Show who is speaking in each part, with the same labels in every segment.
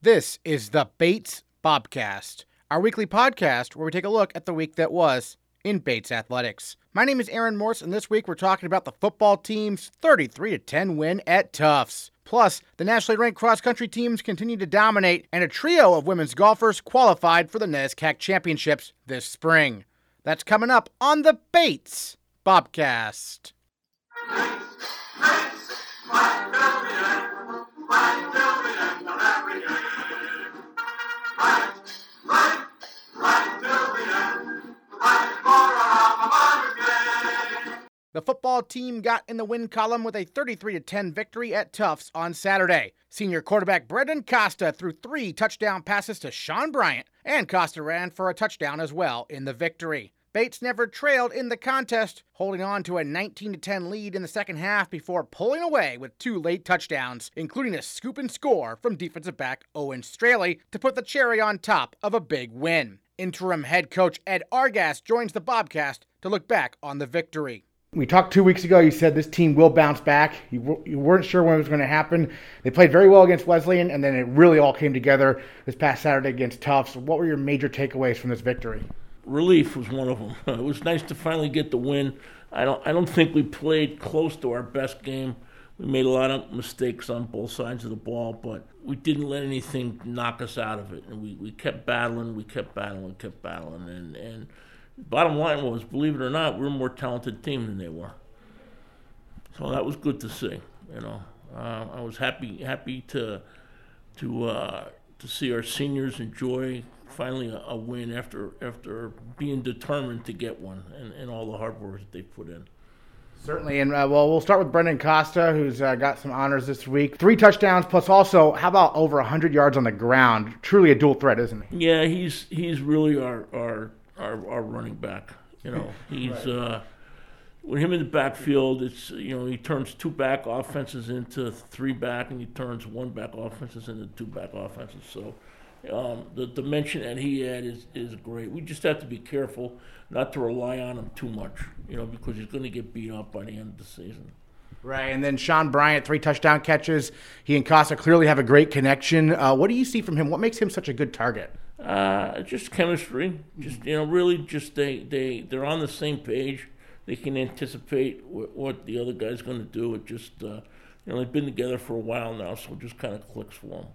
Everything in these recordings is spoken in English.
Speaker 1: This is the Bates Bobcast, our weekly podcast where we take a look at the week that was in Bates athletics. My name is Aaron Morse, and this week we're talking about the football team's 33 10 win at Tufts. Plus, the nationally ranked cross country teams continue to dominate, and a trio of women's golfers qualified for the NESCAC championships this spring. That's coming up on the Bates Bobcast. The football team got in the win column with a 33 10 victory at Tufts on Saturday. Senior quarterback Brendan Costa threw three touchdown passes to Sean Bryant, and Costa ran for a touchdown as well in the victory. Bates never trailed in the contest, holding on to a 19 10 lead in the second half before pulling away with two late touchdowns, including a scoop and score from defensive back Owen Straley to put the cherry on top of a big win. Interim head coach Ed Argast joins the Bobcast to look back on the victory. We talked two weeks ago. You said this team will bounce back. You, you weren't sure when it was going to happen. They played very well against Wesleyan, and then it really all came together this past Saturday against Tufts. What were your major takeaways from this victory?
Speaker 2: Relief was one of them. It was nice to finally get the win. I don't. I don't think we played close to our best game. We made a lot of mistakes on both sides of the ball, but we didn't let anything knock us out of it. And we, we kept battling. We kept battling. We kept battling. And and Bottom line was, believe it or not, we're a more talented team than they were. So that was good to see. You know, uh, I was happy happy to to uh, to see our seniors enjoy finally a, a, win after after being determined to get one and, and all the hard work that they put in.
Speaker 1: Certainly, and uh, well, we'll start with Brendan Costa, who's uh, got some honors this week. Three touchdowns, plus also, how about over 100 yards on the ground? Truly a dual threat, isn't he?
Speaker 2: Yeah, he's he's really our our our, our running back. You know, he's right. uh, with him in the backfield. It's you know he turns two back offenses into three back, and he turns one back offenses into two back offenses. So um, the dimension that he had is is great. We just have to be careful not to rely on him too much. You know, because he's going to get beat up by the end of the season.
Speaker 1: Right, and then Sean Bryant, three touchdown catches. He and Costa clearly have a great connection. Uh, what do you see from him? What makes him such a good target?
Speaker 2: Uh, just chemistry. Just you know, really, just they they they're on the same page. They can anticipate what, what the other guy's going to do. It just uh, you know they've been together for a while now, so it just kind of clicks for them.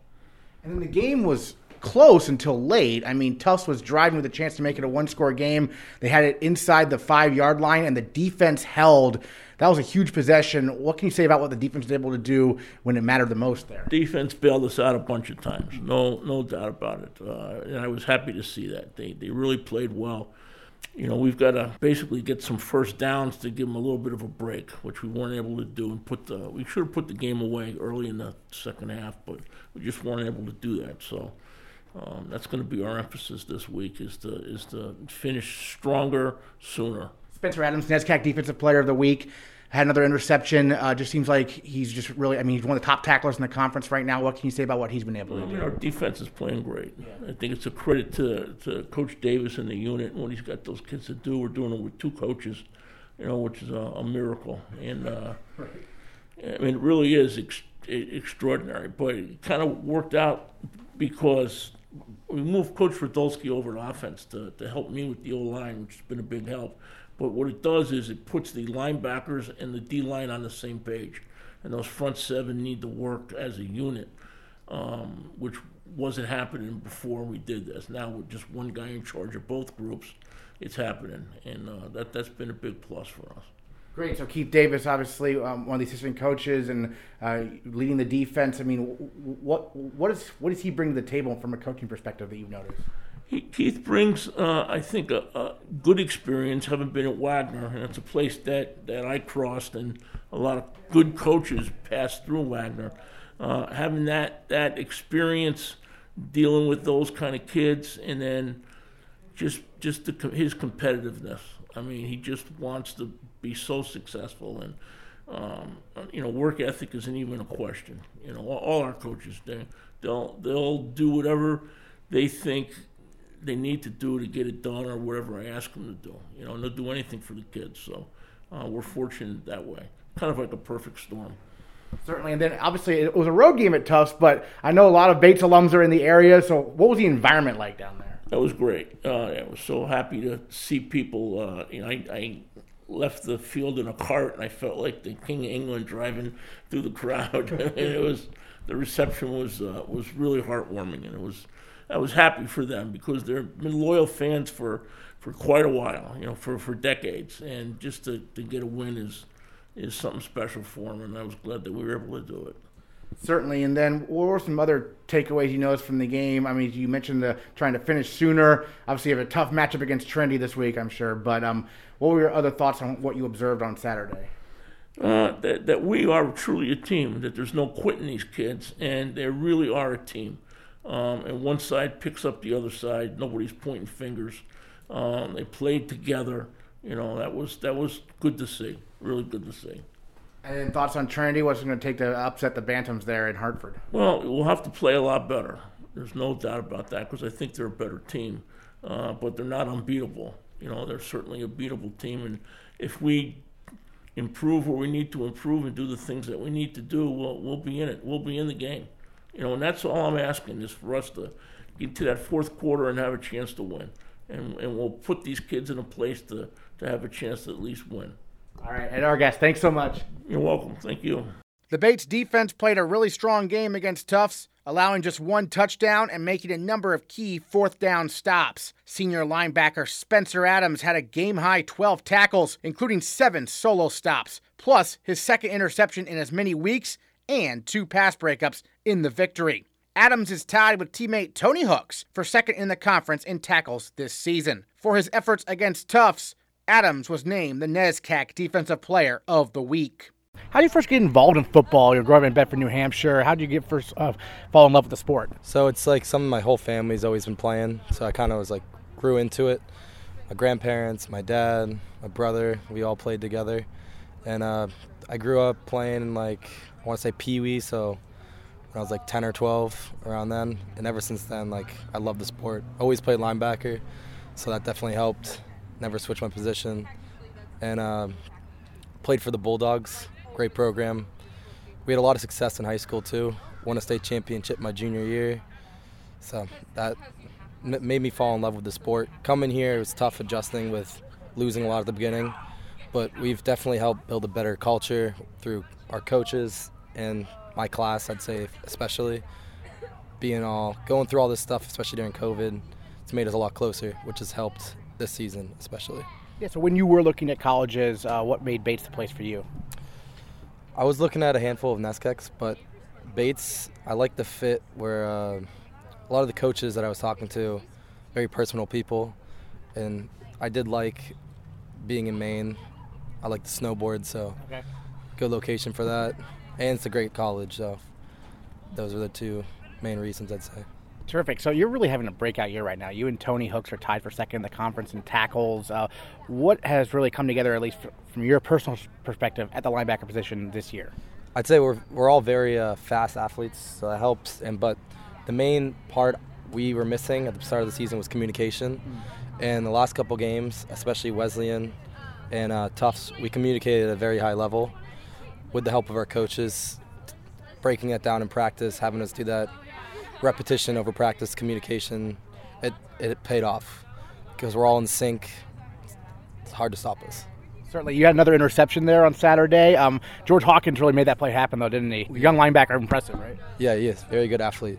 Speaker 1: And then the game was close until late. I mean, Tufts was driving with a chance to make it a one score game. They had it inside the five yard line, and the defense held. That was a huge possession. What can you say about what the defense was able to do when it mattered the most there?
Speaker 2: Defense bailed us out a bunch of times, no, no doubt about it. Uh, and I was happy to see that. They, they really played well. You know, we've got to basically get some first downs to give them a little bit of a break, which we weren't able to do. And put the we should have put the game away early in the second half, but we just weren't able to do that. So um, that's going to be our emphasis this week is to is to finish stronger sooner.
Speaker 1: Spencer Adams, NESCAC Defensive Player of the Week, had another interception. Uh, just seems like he's just really. I mean, he's one of the top tacklers in the conference right now. What can you say about what he's been able to do?
Speaker 2: Our defense is playing great. Yeah. I think it's a credit to to Coach Davis and the unit and what he's got those kids to do. We're doing it with two coaches, you know, which is a, a miracle. And uh, right. I mean, it really is ex- extraordinary. But it kind of worked out because we moved Coach Radulski over to offense to, to help me with the O line, which has been a big help. But what it does is it puts the linebackers and the D line on the same page, and those front seven need to work as a unit, um, which wasn't happening before we did this. Now with just one guy in charge of both groups, it's happening, and uh, that that's been a big plus for us.
Speaker 1: Great. So Keith Davis, obviously um, one of the assistant coaches and uh, leading the defense. I mean, what what is what does he bring to the table from a coaching perspective that you've noticed?
Speaker 2: He, Keith brings, uh, I think, a, a, good experience. Having been at Wagner, and it's a place that, that I crossed, and a lot of good coaches passed through Wagner. Uh, having that that experience dealing with those kind of kids, and then just just the, his competitiveness. I mean, he just wants to be so successful, and um, you know, work ethic isn't even a question. You know, all, our coaches they they'll they'll do whatever they think they need to do to get it done, or whatever I ask them to do. You know, and they'll do anything for the kids. So uh, we're fortunate that way. Kind of like a perfect storm.
Speaker 1: Certainly, and then obviously it was a road game at Tufts, but I know a lot of Bates alums are in the area. So, what was the environment like down there?
Speaker 2: That was great. Uh, I was so happy to see people. Uh, you know, I, I, left the field in a cart, and I felt like the King of England driving through the crowd. and it was the reception was uh, was really heartwarming, and it was I was happy for them because they've been loyal fans for, for quite a while, you know, for, for decades, and just to, to get a win is is something special for them, and I was glad that we were able to do it.
Speaker 1: Certainly, and then what were some other takeaways you noticed from the game? I mean, you mentioned the trying to finish sooner. Obviously, you have a tough matchup against Trinity this week, I'm sure. But um, what were your other thoughts on what you observed on Saturday?
Speaker 2: Uh, that, that we are truly a team, that there's no quitting these kids, and they really are a team. Um, and one side picks up the other side. Nobody's pointing fingers. Um, they played together. You know, that was that was good to see. Really good to see.
Speaker 1: And then thoughts on Trinity? What's it going to take to upset the Bantams there in Hartford?
Speaker 2: Well, we'll have to play a lot better. There's no doubt about that because I think they're a better team, uh, but they're not unbeatable. You know, they're certainly a beatable team, and if we improve where we need to improve and do the things that we need to do, we'll we'll be in it. We'll be in the game. You know, and that's all I'm asking is for us to get to that fourth quarter and have a chance to win, and and we'll put these kids in a place to to have a chance to at least win.
Speaker 1: All right, Ed Argast, thanks so much.
Speaker 2: You're welcome. Thank you.
Speaker 1: The Bates defense played a really strong game against Tufts, allowing just one touchdown and making a number of key fourth down stops. Senior linebacker Spencer Adams had a game high 12 tackles, including seven solo stops, plus his second interception in as many weeks and two pass breakups in the victory. Adams is tied with teammate Tony Hooks for second in the conference in tackles this season. For his efforts against Tufts, Adams was named the NESCAC Defensive Player of the Week. How did you first get involved in football? You're growing up in Bedford, New Hampshire. How did you get first uh, fall in love with the sport?
Speaker 3: So it's like some of my whole family's always been playing. So I kind of was like grew into it. My grandparents, my dad, my brother, we all played together, and uh, I grew up playing in like I want to say pee wee. So when I was like 10 or 12, around then, and ever since then, like I love the sport. Always played linebacker, so that definitely helped never switched my position, and uh, played for the Bulldogs. Great program. We had a lot of success in high school too. Won a state championship my junior year, so that made me fall in love with the sport. Coming here, it was tough adjusting with losing a lot at the beginning, but we've definitely helped build a better culture through our coaches and my class. I'd say especially being all going through all this stuff, especially during COVID, it's made us a lot closer, which has helped this season, especially.
Speaker 1: Yeah. So when you were looking at colleges, uh, what made Bates the place for you?
Speaker 3: I was looking at a handful of NESCACs, but Bates, I like the fit where uh, a lot of the coaches that I was talking to, very personal people, and I did like being in Maine. I like the snowboard, so okay. good location for that, and it's a great college. So those are the two main reasons I'd say.
Speaker 1: Terrific. So you're really having a breakout year right now. You and Tony Hooks are tied for second in the conference in tackles. Uh, what has really come together, at least from your personal perspective, at the linebacker position this year?
Speaker 3: I'd say we're we're all very uh, fast athletes, so that helps. And but the main part we were missing at the start of the season was communication. Mm. And the last couple games, especially Wesleyan and uh, Tufts, we communicated at a very high level with the help of our coaches, breaking it down in practice, having us do that repetition over practice, communication, it, it paid off because we're all in sync. It's hard to stop us.
Speaker 1: Certainly, you had another interception there on Saturday. Um, George Hawkins really made that play happen, though, didn't he? Young linebacker, impressive, right?
Speaker 3: Yeah, he is. Very good athlete.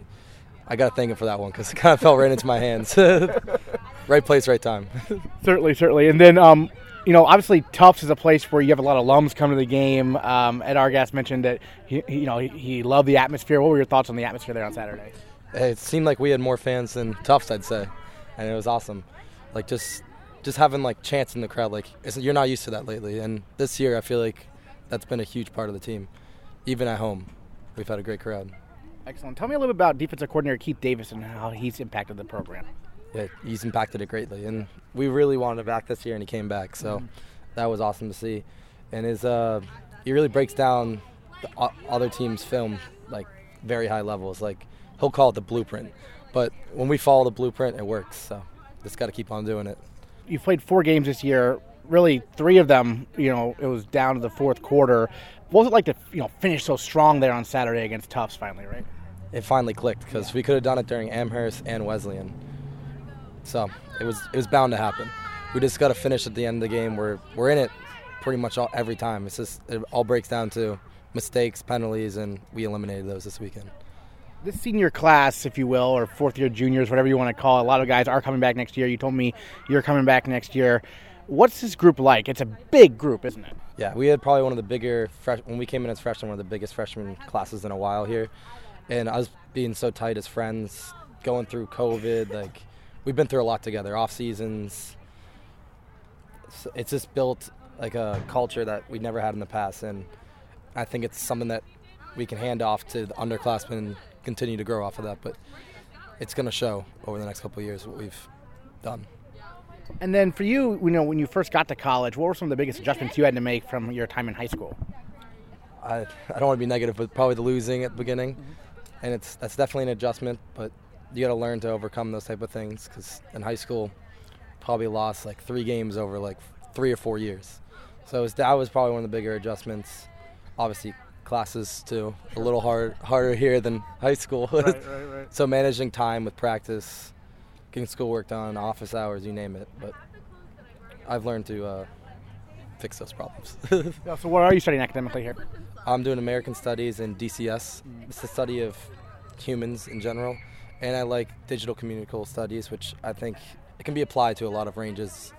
Speaker 3: I got to thank him for that one because it kind of fell right into my hands. right place, right time.
Speaker 1: certainly, certainly. And then, um, you know, obviously Tufts is a place where you have a lot of alums come to the game. Um, Ed Argast mentioned that he, you know, he, he, loved the atmosphere. What were your thoughts on the atmosphere there on Saturday?
Speaker 3: It seemed like we had more fans than Tufts, I'd say, and it was awesome. Like just just having like chants in the crowd, like you're not used to that lately. And this year, I feel like that's been a huge part of the team. Even at home, we've had a great crowd.
Speaker 1: Excellent. Tell me a little bit about defensive coordinator Keith Davis and how he's impacted the program.
Speaker 3: Yeah, he's impacted it greatly, and we really wanted him back this year, and he came back. So mm-hmm. that was awesome to see. And his uh, he really breaks down the other teams' film like very high levels. Like he'll call it the blueprint. But when we follow the blueprint, it works. So just got to keep on doing it.
Speaker 1: You've played four games this year. Really, three of them, you know, it was down to the fourth quarter. What was it like to you know finish so strong there on Saturday against Tufts finally, right?
Speaker 3: It finally clicked because we could have done it during Amherst and Wesleyan. So it was it was bound to happen. We just got to finish at the end of the game. We're we're in it pretty much all, every time. It's just it all breaks down to mistakes, penalties, and we eliminated those this weekend.
Speaker 1: This senior class, if you will, or fourth year juniors, whatever you want to call it, a lot of guys are coming back next year. You told me you're coming back next year. What's this group like? It's a big group, isn't it?
Speaker 3: Yeah, we had probably one of the bigger fresh when we came in as freshmen, one of the biggest freshman classes in a while here, and us being so tight as friends, going through COVID, like we've been through a lot together, off seasons. It's just built like a culture that we never had in the past, and I think it's something that we can hand off to the underclassmen continue to grow off of that. But it's going to show over the next couple of years what we've done.
Speaker 1: And then for you, you know, when you first got to college, what were some of the biggest adjustments you had to make from your time in high school?
Speaker 3: I, I don't want to be negative, but probably the losing at the beginning, and it's that's definitely an adjustment. But you got to learn to overcome those type of things because in high school, probably lost like three games over like three or four years. So was, that was probably one of the bigger adjustments. Obviously, classes too a little hard harder here than high school.
Speaker 1: Right, right, right.
Speaker 3: so managing time with practice, getting schoolwork done, office hours, you name it. But I've learned to uh, fix those problems.
Speaker 1: Yeah, so what are you studying academically here?
Speaker 3: I'm doing American Studies and DCS. It's the study of humans in general, and I like digital communicative studies, which I think it can be applied to a lot of ranges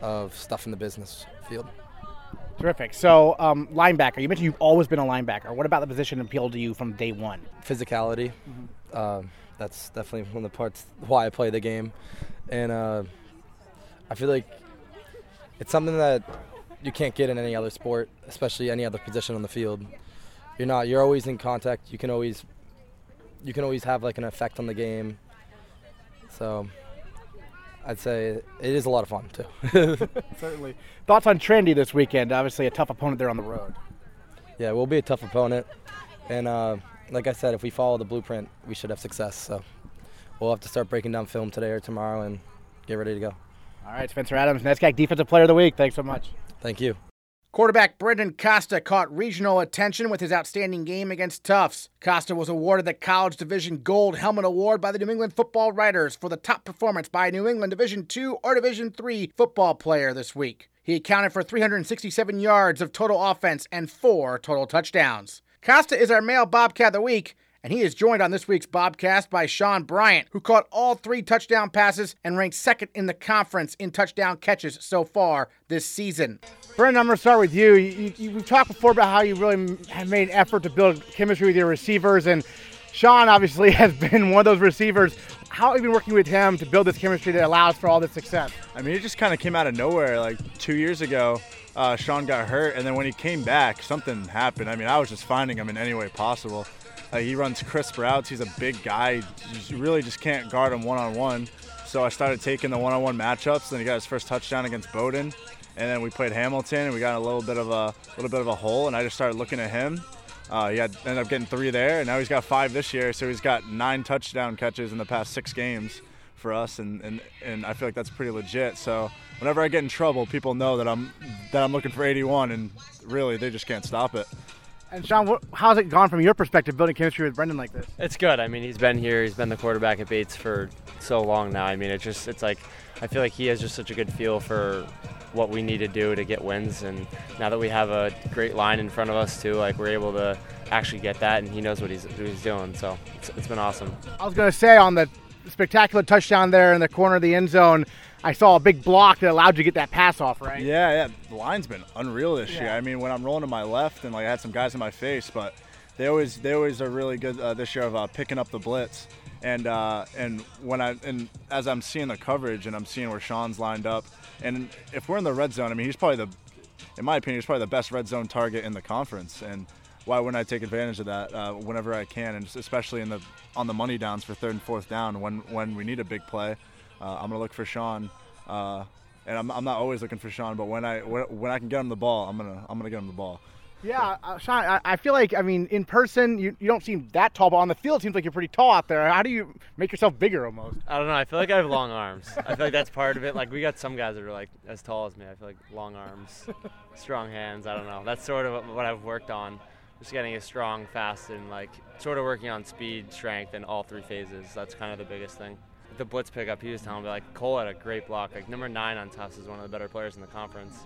Speaker 3: of stuff in the business field.
Speaker 1: Terrific. So, um, linebacker. You mentioned you've always been a linebacker. What about the position appealed to you from day one?
Speaker 3: Physicality. Um, that's definitely one of the parts why I play the game, and uh, I feel like it's something that you can't get in any other sport, especially any other position on the field. You're not. You're always in contact. You can always, you can always have like an effect on the game. So, I'd say it is a lot of fun too.
Speaker 1: Certainly. Thoughts on Trinity this weekend? Obviously, a tough opponent there on the road.
Speaker 3: yeah, we'll be a tough opponent, and uh, like I said, if we follow the blueprint, we should have success. So, we'll have to start breaking down film today or tomorrow and get ready to go.
Speaker 1: All right, Spencer Adams, NESCAC Defensive Player of the Week. Thanks so much.
Speaker 3: Thank you.
Speaker 1: Quarterback Brendan Costa caught regional attention with his outstanding game against Tufts. Costa was awarded the College Division Gold Helmet Award by the New England Football Writers for the top performance by a New England Division II or Division III football player this week. He accounted for 367 yards of total offense and four total touchdowns. Costa is our male Bobcat of the Week, and he is joined on this week's Bobcast by Sean Bryant, who caught all three touchdown passes and ranked second in the conference in touchdown catches so far this season. Brendan, I'm going to start with you. You, you. We've talked before about how you really have made an effort to build chemistry with your receivers, and Sean obviously has been one of those receivers. How have you been working with him to build this chemistry that allows for all this success?
Speaker 4: I mean, it just kind of came out of nowhere. Like two years ago, uh, Sean got hurt, and then when he came back, something happened. I mean, I was just finding him in any way possible. Uh, he runs crisp routes. He's a big guy. You really just can't guard him one on one. So I started taking the one on one matchups. Then he got his first touchdown against Bowdoin, and then we played Hamilton, and we got a little bit of a little bit of a hole. And I just started looking at him. Uh, he had ended up getting three there, and now he's got five this year. So he's got nine touchdown catches in the past six games for us, and, and, and I feel like that's pretty legit. So whenever I get in trouble, people know that I'm that I'm looking for 81, and really they just can't stop it.
Speaker 1: And Sean, what, how's it gone from your perspective building chemistry with Brendan like this?
Speaker 5: It's good. I mean, he's been here. He's been the quarterback at Bates for so long now. I mean, it's just it's like I feel like he has just such a good feel for what we need to do to get wins. And now that we have a great line in front of us too, like we're able to actually get that, and he knows what he's what he's doing. So it's, it's been awesome.
Speaker 1: I was going to say on the spectacular touchdown there in the corner of the end zone, I saw a big block that allowed you to get that pass off, right?
Speaker 4: Yeah, yeah. The line's been unreal this year. I mean, when I'm rolling to my left and like I had some guys in my face, but they always they always are really good uh, this year of uh, picking up the blitz. And uh, and when I and as I'm seeing the coverage and I'm seeing where Sean's lined up, and if we're in the red zone, I mean, he's probably the, in my opinion, he's probably the best red zone target in the conference. And why wouldn't I take advantage of that uh, whenever I can, and especially in the on the money downs for third and fourth down when when we need a big play, uh, I'm gonna look for Sean. Uh, and I'm, I'm not always looking for Sean, but when I when, when I can get him the ball, I'm gonna I'm gonna get him the ball.
Speaker 1: Yeah, uh, Sean, I, I feel like, I mean, in person, you, you don't seem that tall, but on the field, it seems like you're pretty tall out there. How do you make yourself bigger almost?
Speaker 5: I don't know. I feel like I have long arms. I feel like that's part of it. Like we got some guys that are like as tall as me. I feel like long arms, strong hands. I don't know. That's sort of what I've worked on. Just getting as strong, fast, and like sort of working on speed, strength, and all three phases. That's kind of the biggest thing. The blitz pickup, he was telling me like Cole had a great block. Like number nine on Tufts is one of the better players in the conference,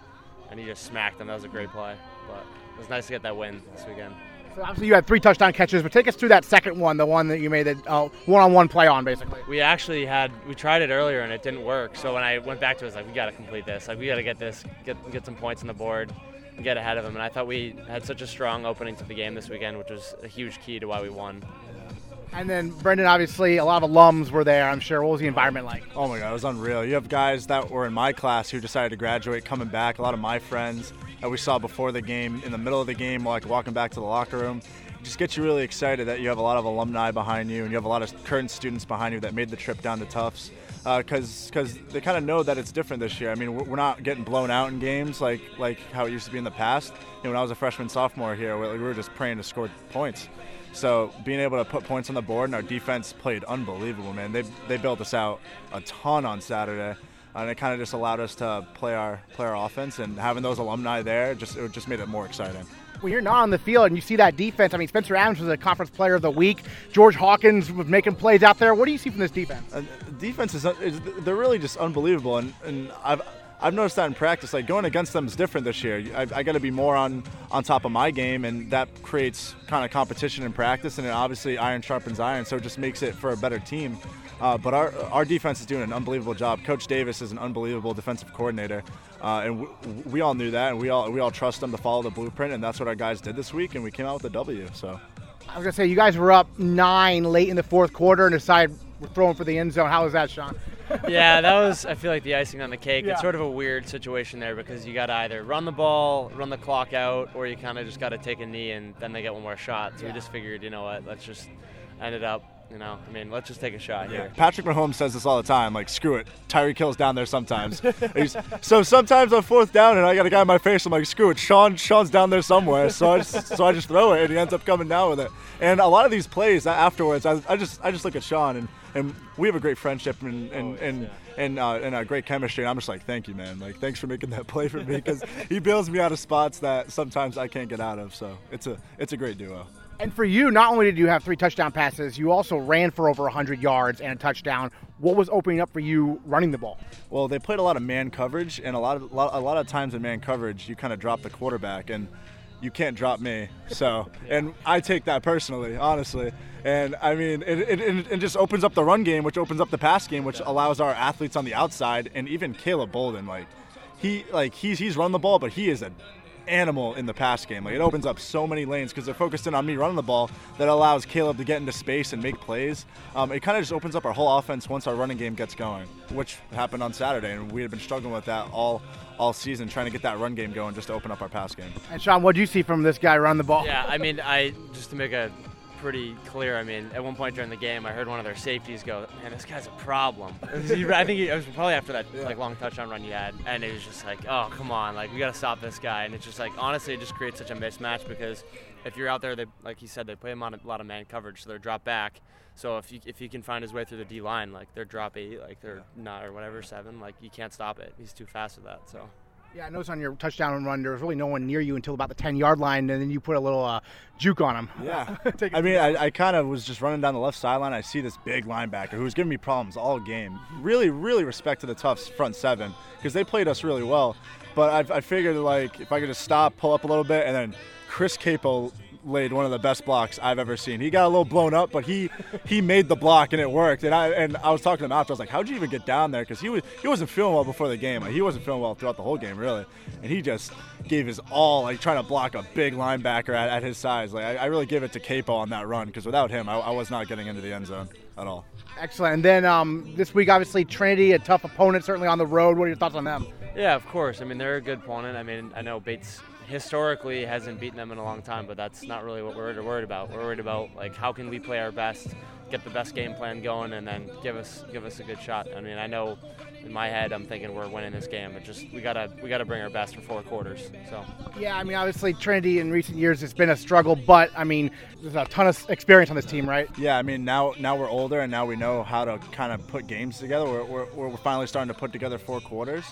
Speaker 5: and he just smacked him. That was a great play. But it was nice to get that win this weekend.
Speaker 1: So obviously, you had three touchdown catches, but take us through that second one, the one that you made the uh, one-on-one play on, basically.
Speaker 5: We actually had we tried it earlier and it didn't work. So when I went back to it, I was like, we got to complete this. Like we got to get this, get get some points on the board, and get ahead of them. And I thought we had such a strong opening to the game this weekend, which was a huge key to why we won.
Speaker 1: And then Brendan, obviously, a lot of alums were there. I'm sure. What was the environment like?
Speaker 4: Oh my God, it was unreal. You have guys that were in my class who decided to graduate, coming back. A lot of my friends that we saw before the game, in the middle of the game, like walking back to the locker room. It just gets you really excited that you have a lot of alumni behind you, and you have a lot of current students behind you that made the trip down to Tufts. Because uh, because they kind of know that it's different this year. I mean, we're not getting blown out in games like like how it used to be in the past. You know, when I was a freshman sophomore here, we were just praying to score points. So being able to put points on the board and our defense played unbelievable, man. They they built us out a ton on Saturday, and it kind of just allowed us to play our play our offense. And having those alumni there just it just made it more exciting.
Speaker 1: When you're not on the field and you see that defense, I mean, Spencer Adams was a conference player of the week. George Hawkins was making plays out there. What do you see from this defense?
Speaker 4: Uh, defense is, is they're really just unbelievable, and and I've. I've noticed that in practice. Like going against them is different this year. I, I got to be more on on top of my game, and that creates kind of competition in practice. And obviously, iron sharpens iron, so it just makes it for a better team. Uh, but our our defense is doing an unbelievable job. Coach Davis is an unbelievable defensive coordinator, uh, and we, we, all knew that, and we all we all trust them to follow the blueprint, and that's what our guys did this week, and we came out with a W. So.
Speaker 1: I was gonna say you guys were up nine late in the fourth quarter and decided we're throwing for the end zone. How was that, Sean?
Speaker 5: Yeah, that was I feel like the icing on the cake. Yeah. It's sort of a weird situation there because you got to either run the ball, run the clock out, or you kind of just got to take a knee and then they get one more shot. So yeah. we just figured, you know what, let's just ended up you know, I mean, let's just take a shot yeah. here.
Speaker 4: Patrick Mahomes says this all the time. Like, screw it. Tyreek Hill's down there sometimes. so sometimes on fourth down, and I got a guy in my face. I'm like, screw it. Sean, Sean's down there somewhere. So I just, so I just throw it, and he ends up coming down with it. And a lot of these plays afterwards, I, I just, I just look at Sean, and, and we have a great friendship and and and, and, uh, and a great chemistry. And I'm just like, thank you, man. Like, thanks for making that play for me because he bails me out of spots that sometimes I can't get out of. So it's a, it's a great duo.
Speaker 1: And for you, not only did you have three touchdown passes, you also ran for over 100 yards and a touchdown. What was opening up for you running the ball?
Speaker 4: Well, they played a lot of man coverage, and a lot of a lot of times in man coverage, you kind of drop the quarterback, and you can't drop me. So, and I take that personally, honestly. And I mean, it, it, it, just opens up the run game, which opens up the pass game, which allows our athletes on the outside, and even Caleb Bolden, like he like he's he's run the ball, but he is a animal in the pass game. Like it opens up so many lanes because they're focused in on me running the ball that allows Caleb to get into space and make plays. Um, it kind of just opens up our whole offense once our running game gets going, which happened on Saturday, and we had been struggling with that all all season, trying to get that run game going just to open up our pass game.
Speaker 1: And Sean, what do you see from this guy run the ball?
Speaker 5: Yeah, I mean, I just to make a pretty clear. I mean, at one point during the game, I heard one of their safeties go, "Man, this guy's a problem." I think it was probably after that yeah. like long touchdown run you had, and it was just like, "Oh, come on, like we got to stop this guy." And it's just like honestly, it just creates such a mismatch because if you're out there, they like he said, they play him on a lot of man coverage, so they're drop back. So if you if he can find his way through the D line, like they're drop eight, like they're not or whatever seven, like you can't stop it. He's too fast for that. So.
Speaker 1: Yeah, I noticed on your touchdown run there was really no one near you until about the 10 yard line, and then you put a little uh, juke on him.
Speaker 4: Yeah. I mean, I, I kind of was just running down the left sideline. I see this big linebacker who was giving me problems all game. Really, really respect to the Tufts front seven because they played us really well. But I, I figured, like, if I could just stop, pull up a little bit, and then Chris Capo laid one of the best blocks I've ever seen. He got a little blown up, but he he made the block and it worked. And I and I was talking to him after. I was like, "How'd you even get down there?" Because he was he wasn't feeling well before the game. Like, he wasn't feeling well throughout the whole game, really. And he just gave his all, like trying to block a big linebacker at, at his size. Like I, I really give it to Capo on that run because without him, I, I was not getting into the end zone at all.
Speaker 1: Excellent. And then um, this week, obviously Trinity, a tough opponent, certainly on the road. What are your thoughts on them?
Speaker 5: Yeah, of course. I mean, they're a good opponent. I mean, I know Bates historically hasn't beaten them in a long time, but that's not really what we're worried about. We're worried about like how can we play our best, get the best game plan going, and then give us give us a good shot. I mean, I know in my head I'm thinking we're winning this game, but just we gotta we gotta bring our best for four quarters. So
Speaker 1: yeah, I mean, obviously Trinity in recent years it's been a struggle, but I mean, there's a ton of experience on this team, right?
Speaker 4: Yeah, I mean now now we're older and now we know how to kind of put games together. We're, we're, we're finally starting to put together four quarters.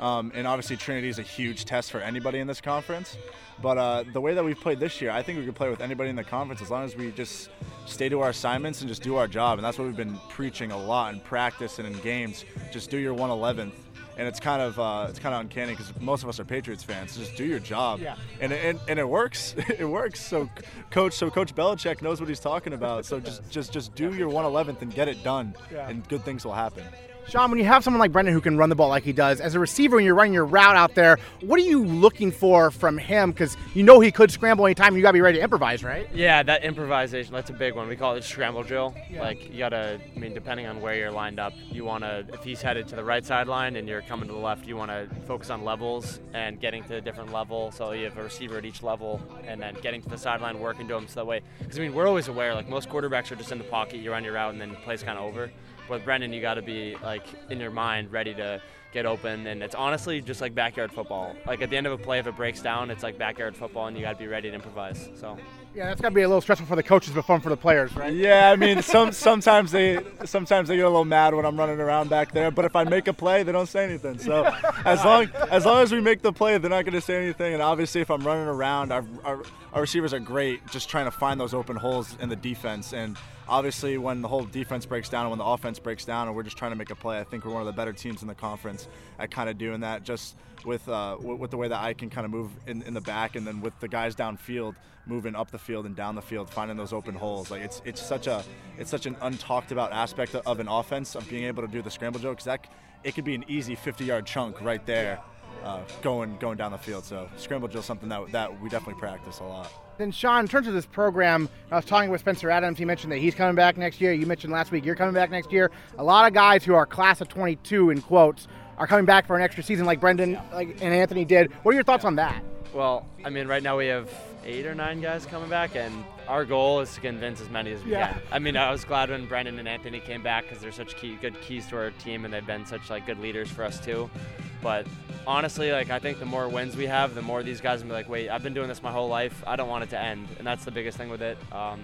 Speaker 4: Um, and obviously, Trinity is a huge test for anybody in this conference. But uh, the way that we've played this year, I think we can play with anybody in the conference as long as we just stay to our assignments and just do our job. And that's what we've been preaching a lot in practice and in games. Just do your 111th. And it's kind of uh, it's kind of uncanny because most of us are Patriots fans. So just do your job,
Speaker 1: yeah.
Speaker 4: and, and and it works. it works. So, coach, so Coach Belichick knows what he's talking about. So just just just do your 111th and get it done,
Speaker 1: yeah.
Speaker 4: and good things will happen.
Speaker 1: Sean, when you have someone like Brendan who can run the ball like he does, as a receiver, when you're running your route out there, what are you looking for from him? Because you know he could scramble anytime. You got to be ready to improvise, right?
Speaker 5: Yeah, that improvisation, that's a big one. We call it scramble drill.
Speaker 1: Yeah.
Speaker 5: Like, you got to, I mean, depending on where you're lined up, you want to, if he's headed to the right sideline and you're coming to the left, you want to focus on levels and getting to a different level. So you have a receiver at each level and then getting to the sideline, working to him so that way. Because, I mean, we're always aware, like, most quarterbacks are just in the pocket, you run your route, and then the play's kind of over with Brendan, you got to be like in your mind ready to get open, and it's honestly just like backyard football. Like at the end of a play, if it breaks down, it's like backyard football, and you got to be ready to improvise. So.
Speaker 1: Yeah, that's got to be a little stressful for the coaches, but fun for the players, right?
Speaker 4: Yeah, I mean, some sometimes they sometimes they get a little mad when I'm running around back there. But if I make a play, they don't say anything. So as long as long as we make the play, they're not going to say anything. And obviously, if I'm running around, our, our our receivers are great, just trying to find those open holes in the defense. And obviously, when the whole defense breaks down and when the offense breaks down, and we're just trying to make a play, I think we're one of the better teams in the conference at kind of doing that. Just with uh, with the way that I can kind of move in, in the back, and then with the guys downfield moving up the field and down the field, finding those open holes. Like it's it's such a it's such an untalked about aspect of an offense of being able to do the scramble because that it could be an easy 50 yard chunk right there. Uh, going going down the field. So scramble drill something that that we definitely practice a lot.
Speaker 1: Then Sean, in terms of this program, I was talking with Spencer Adams. He mentioned that he's coming back next year. You mentioned last week you're coming back next year. A lot of guys who are class of 22 in quotes are coming back for an extra season, like Brendan like, and Anthony did. What are your thoughts on that?
Speaker 5: Well, I mean, right now we have eight or nine guys coming back, and our goal is to convince as many as we
Speaker 1: Yeah.
Speaker 5: can. I mean, I was glad when Brendan and Anthony came back because they're such key, good keys to our team, and they've been such like good leaders for us too. But honestly, like I think the more wins we have, the more these guys will be like, wait, I've been doing this my whole life. I don't want it to end, and that's the biggest thing with it. Um,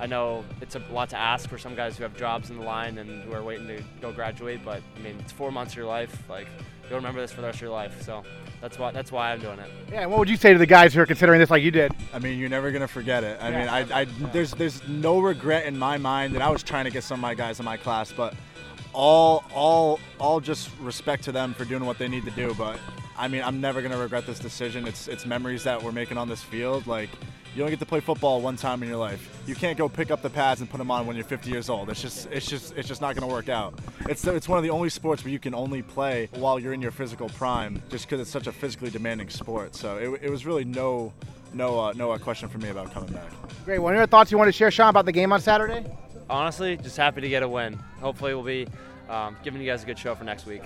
Speaker 5: I know it's a lot to ask for some guys who have jobs in the line and who are waiting to go graduate, but I mean, it's four months of your life. Like you'll remember this for the rest of your life. So that's why that's why I'm doing it.
Speaker 1: Yeah, and what would you say to the guys who are considering this like you did?
Speaker 4: I mean, you're never gonna forget it. I
Speaker 1: Yeah.
Speaker 4: mean, I, I there's there's no regret in my mind, that I was trying to get some of my guys in my class, but all all all just respect to them for doing what they need to do. But I mean, I'm never gonna regret this decision. It's it's memories that we're making on this field. Like you only get to play football one time in your life. You can't go pick up the pads and put them on when you're 50 years old. It's just it's just it's just not gonna work out. It's it's one of the only sports where you can only play while you're in your physical prime, just because it's such a physically demanding sport. So it, it was really no no uh, no uh, question for me about coming back.
Speaker 1: Great. Well, are other thoughts you want to share, Sean, about the game on Saturday?
Speaker 5: Honestly, just happy to get a win. Hopefully, we'll be um, giving you guys a good show for next week.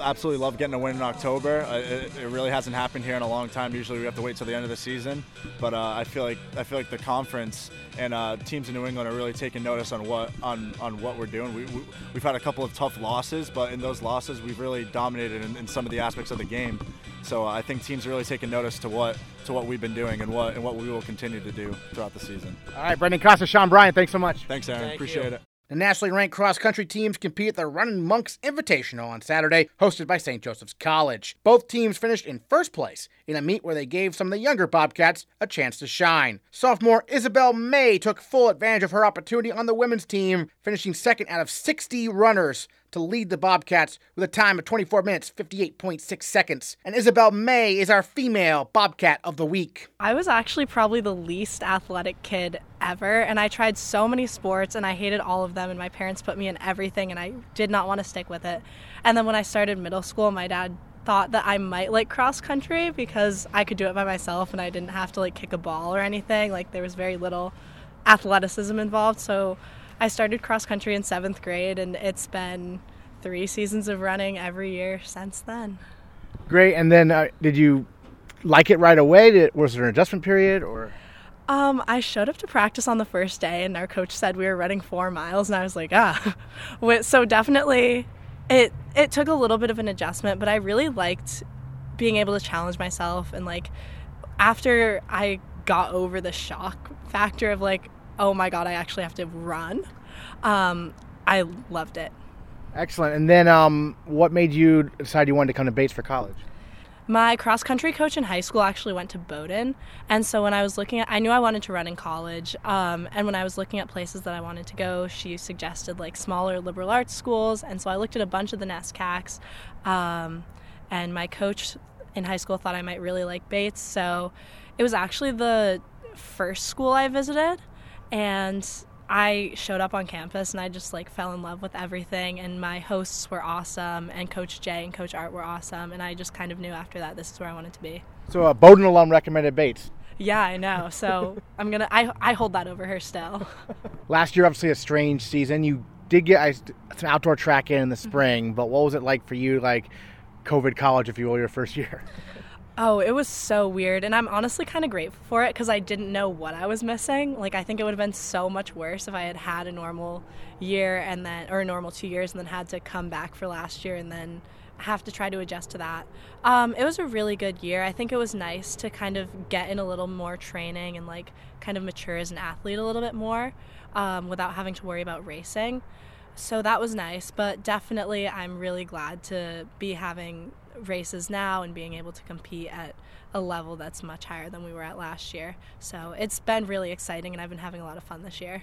Speaker 4: Absolutely love getting a win in October. Uh, it, it really hasn't happened here in a long time. Usually we have to wait till the end of the season, but uh, I feel like I feel like the conference and uh, teams in New England are really taking notice on what on, on what we're doing. We, we, we've had a couple of tough losses, but in those losses we've really dominated in, in some of the aspects of the game. So uh, I think teams are really taking notice to what to what we've been doing and what and what we will continue to do throughout the season.
Speaker 1: All right, Brendan Costa, Sean Bryant, thanks so much.
Speaker 4: Thanks, Aaron.
Speaker 5: Thank
Speaker 4: Appreciate
Speaker 5: you.
Speaker 4: it.
Speaker 1: The nationally ranked cross country teams compete at the Running Monks Invitational on Saturday, hosted by St. Joseph's College. Both teams finished in first place in a meet where they gave some of the younger Bobcats a chance to shine. Sophomore Isabel May took full advantage of her opportunity on the women's team, finishing second out of 60 runners to lead the Bobcats with a time of 24 minutes 58.6 seconds. And Isabel May is our female Bobcat of the week.
Speaker 6: I was actually probably the least athletic kid ever, and I tried so many sports and I hated all of them, and my parents put me in everything, and I did not want to stick with it. And then when I started middle school, my dad thought that I might like cross country because I could do it by myself and I didn't have to like kick a ball or anything. Like there was very little athleticism involved. So I started cross country in seventh grade, and it's been three seasons of running every year since then.
Speaker 1: Great. And then uh, did you like it right away? Did, was there an adjustment period or?
Speaker 6: Um, I showed up to practice on the first day, and our coach said we were running four miles, and I was like, ah. so definitely, it it took a little bit of an adjustment, but I really liked being able to challenge myself, and like after I got over the shock factor of like, oh my god, I actually have to run. Um, I loved it.
Speaker 1: Excellent. And then, um, what made you decide you wanted to come to Bates for college?
Speaker 6: My cross country coach in high school actually went to Bowdoin, and so when I was looking at, I knew I wanted to run in college. Um, and when I was looking at places that I wanted to go, she suggested like smaller liberal arts schools, and so I looked at a bunch of the NESCACs. Um, and my coach in high school thought I might really like Bates, so it was actually the first school I visited, and I showed up on campus and I just like fell in love with everything and my hosts were awesome and coach Jay and coach Art were awesome and I just kind of knew after that this is where I wanted to be.
Speaker 1: So a uh, Bowdoin alum recommended Bates.
Speaker 6: Yeah, I know. So I'm gonna I I hold that over her still.
Speaker 1: Last year, obviously a strange season. You did get some outdoor track in in the spring, but what was it like for you, like COVID college, if you will, your first year?
Speaker 6: Oh, it was so weird. And I'm honestly kind of grateful for it because I didn't know what I was missing. Like, I think it would have been so much worse if I had had a normal year and then, or a normal two years and then had to come back for last year and then have to try to adjust to that. Um, it was a really good year. I think it was nice to kind of get in a little more training and like kind of mature as an athlete a little bit more um, without having to worry about racing. So that was nice, but definitely I'm really glad to be having races now and being able to compete at a level that's much higher than we were at last year. So it's been really exciting, and I've been having a lot of fun this year.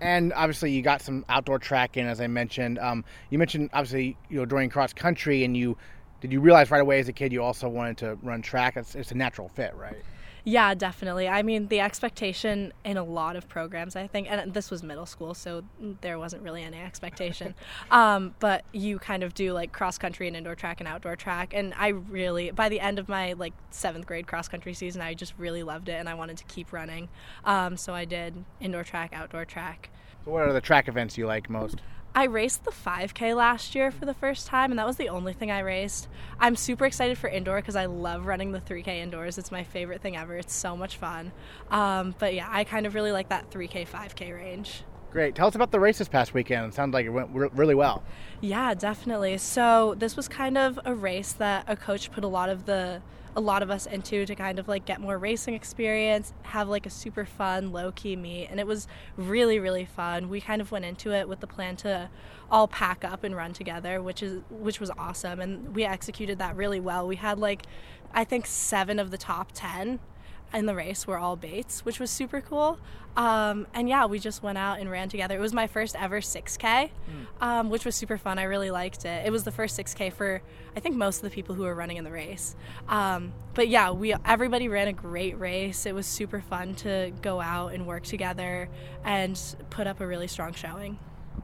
Speaker 1: And obviously, you got some outdoor track in, as I mentioned. Um, you mentioned obviously, you know, during cross country, and you did you realize right away as a kid you also wanted to run track? It's, it's a natural fit, right?
Speaker 6: Yeah, definitely. I mean, the expectation in a lot of programs, I think, and this was middle school, so there wasn't really any expectation. um, but you kind of do like cross country and indoor track and outdoor track. And I really, by the end of my like seventh grade cross country season, I just really loved it and I wanted to keep running. Um, so I did indoor track, outdoor track.
Speaker 1: So, what are the track events you like most?
Speaker 6: I raced the 5K last year for the first time, and that was the only thing I raced. I'm super excited for indoor because I love running the 3K indoors. It's my favorite thing ever. It's so much fun. Um, but yeah, I kind of really like that 3K, 5K range.
Speaker 1: Great. Tell us about the race this past weekend. It sounded like it went really well.
Speaker 6: Yeah, definitely. So this was kind of a race that a coach put a lot of the a lot of us into to kind of like get more racing experience, have like a super fun low key meet, and it was really really fun. We kind of went into it with the plan to all pack up and run together, which is which was awesome, and we executed that really well. We had like I think seven of the top ten in the race were all Bates, which was super cool. Um, and yeah, we just went out and ran together. It was my first ever 6K, mm. um, which was super fun. I really liked it. It was the first 6K for I think most of the people who were running in the race. Um, but yeah, we everybody ran a great race. It was super fun to go out and work together and put up a really strong showing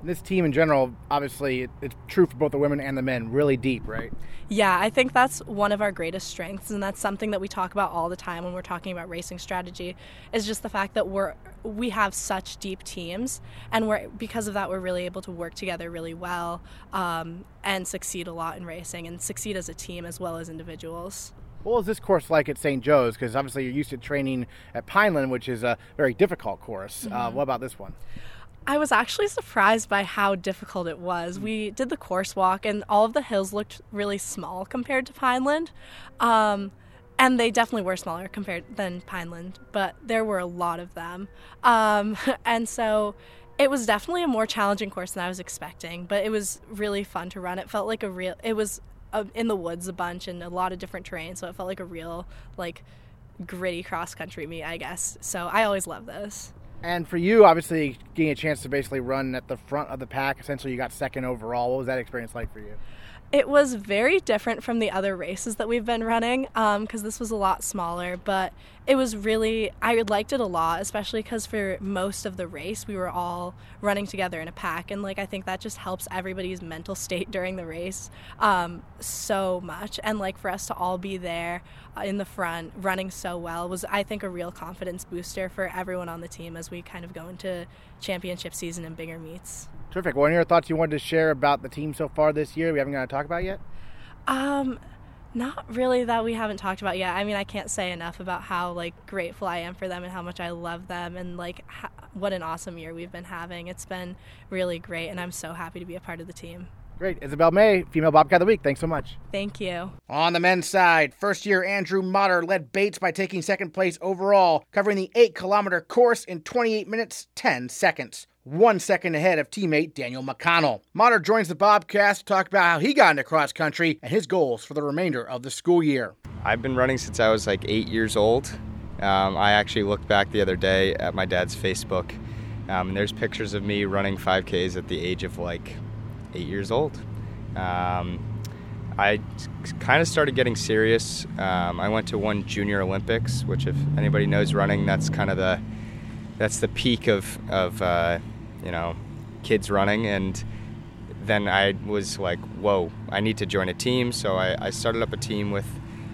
Speaker 1: this team in general, obviously, it's true for both the women and the men, really deep, right?
Speaker 6: Yeah, I think that's one of our greatest strengths, and that's something that we talk about all the time when we're talking about racing strategy. Is just the fact that we're we have such deep teams, and we're because of that we're really able to work together really well um, and succeed a lot in racing, and succeed as a team as well as individuals.
Speaker 1: What was this course like at St. Joe's? Because obviously you're used to training at Pineland, which is a very difficult course. Uh, mm-hmm. Uh, what about this one?
Speaker 6: I was actually surprised by how difficult it was. We did the course walk, and all of the hills looked really small compared to Pineland. Um, and they definitely were smaller compared than Pineland, but there were a lot of them. Um, and so it was definitely a more challenging course than I was expecting, but it was really fun to run. It felt like a real, it was uh, in the woods a bunch and a lot of different terrain, so it felt like a real, like, gritty cross country meet, I guess. So I always love this.
Speaker 1: And for you, obviously, getting a chance to basically run at the front of the pack, essentially, you got second overall. What was that experience like for you?
Speaker 6: It was very different from the other races that we've been running because um, this was a lot smaller, but it was really, I liked it a lot, especially because for most of the race, we were all running together in a pack. And like, I think that just helps everybody's mental state during the race um, so much. And like, for us to all be there uh, in the front running so well was, I think, a real confidence booster for everyone on the team as we kind of go into championship season and bigger meets.
Speaker 1: Terrific. What are your thoughts you wanted to share about the team so far this year? We haven't got to talk about yet.
Speaker 6: Um, Not really that we haven't talked about yet. I mean, I can't say enough about how like grateful I am for them and how much I love them and like ha- what an awesome year we've been having. It's been really great and I'm so happy to be a part of the team.
Speaker 1: Great. Isabel May, Female Bobcat of the Week. Thanks so much.
Speaker 6: Thank you.
Speaker 1: On the men's side, first year Andrew Mottur led Bates by taking second place overall, covering the 8 kilometer course in 28 minutes 10 seconds. One second ahead of teammate Daniel McConnell. Mottur joins the Bobcast to talk about how he got into cross country and his goals for the remainder of the school year.
Speaker 7: I've been running since I was like eight years old. Um, I actually looked back the other day at my dad's Facebook, um, and there's pictures of me running 5Ks at the age of like eight years old. Um, I kind of started getting serious. Um, I went to one Junior Olympics, which, if anybody knows running, that's kind of the that's the peak of of uh, you know kids running. And then I was like, whoa, I need to join a team. So I, I started up a team with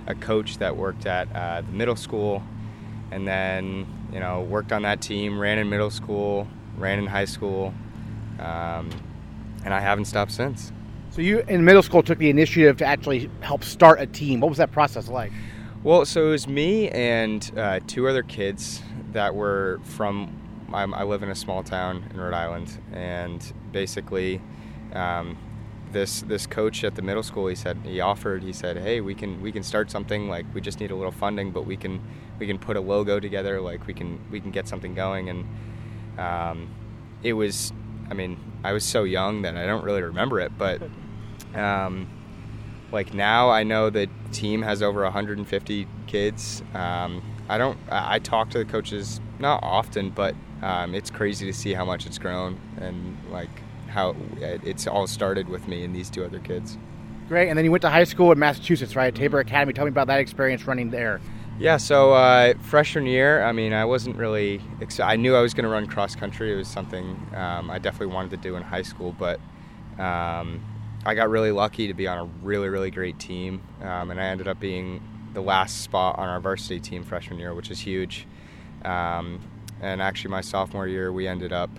Speaker 7: a coach that worked at uh, the middle school, and then you know worked on that team, ran in middle school, ran in high school, um, and I haven't stopped since.
Speaker 1: So you in middle school took the initiative to actually help start a team. What was that process like?
Speaker 7: Well, so it was me and uh, two other kids that were from. I'm, i live in a small town in Rhode Island, and basically, um, this this coach at the middle school, he said he offered. He said, "Hey, we can we can start something. Like we just need a little funding, but we can we can put a logo together. Like we can we can get something going." And um, it was, I mean, I was so young that I don't really remember it, but um, like now I know the team has over 150 kids. Um, I don't. I talk to the coaches not often, but um, it's crazy to see how much it's grown and like how it's all started with me and these two other kids.
Speaker 1: Great, and then you went to high school in Massachusetts, right? Tabor Academy. Tell me about that experience running there.
Speaker 7: Yeah, so uh, freshman year, I mean, I wasn't really. I knew I was going to run cross country. It was something um, I definitely wanted to do in high school, but um, I got really lucky to be on a really, really great team, um, and I ended up being the last spot on our varsity team freshman year, which is huge. Um, and actually, my sophomore year, we ended up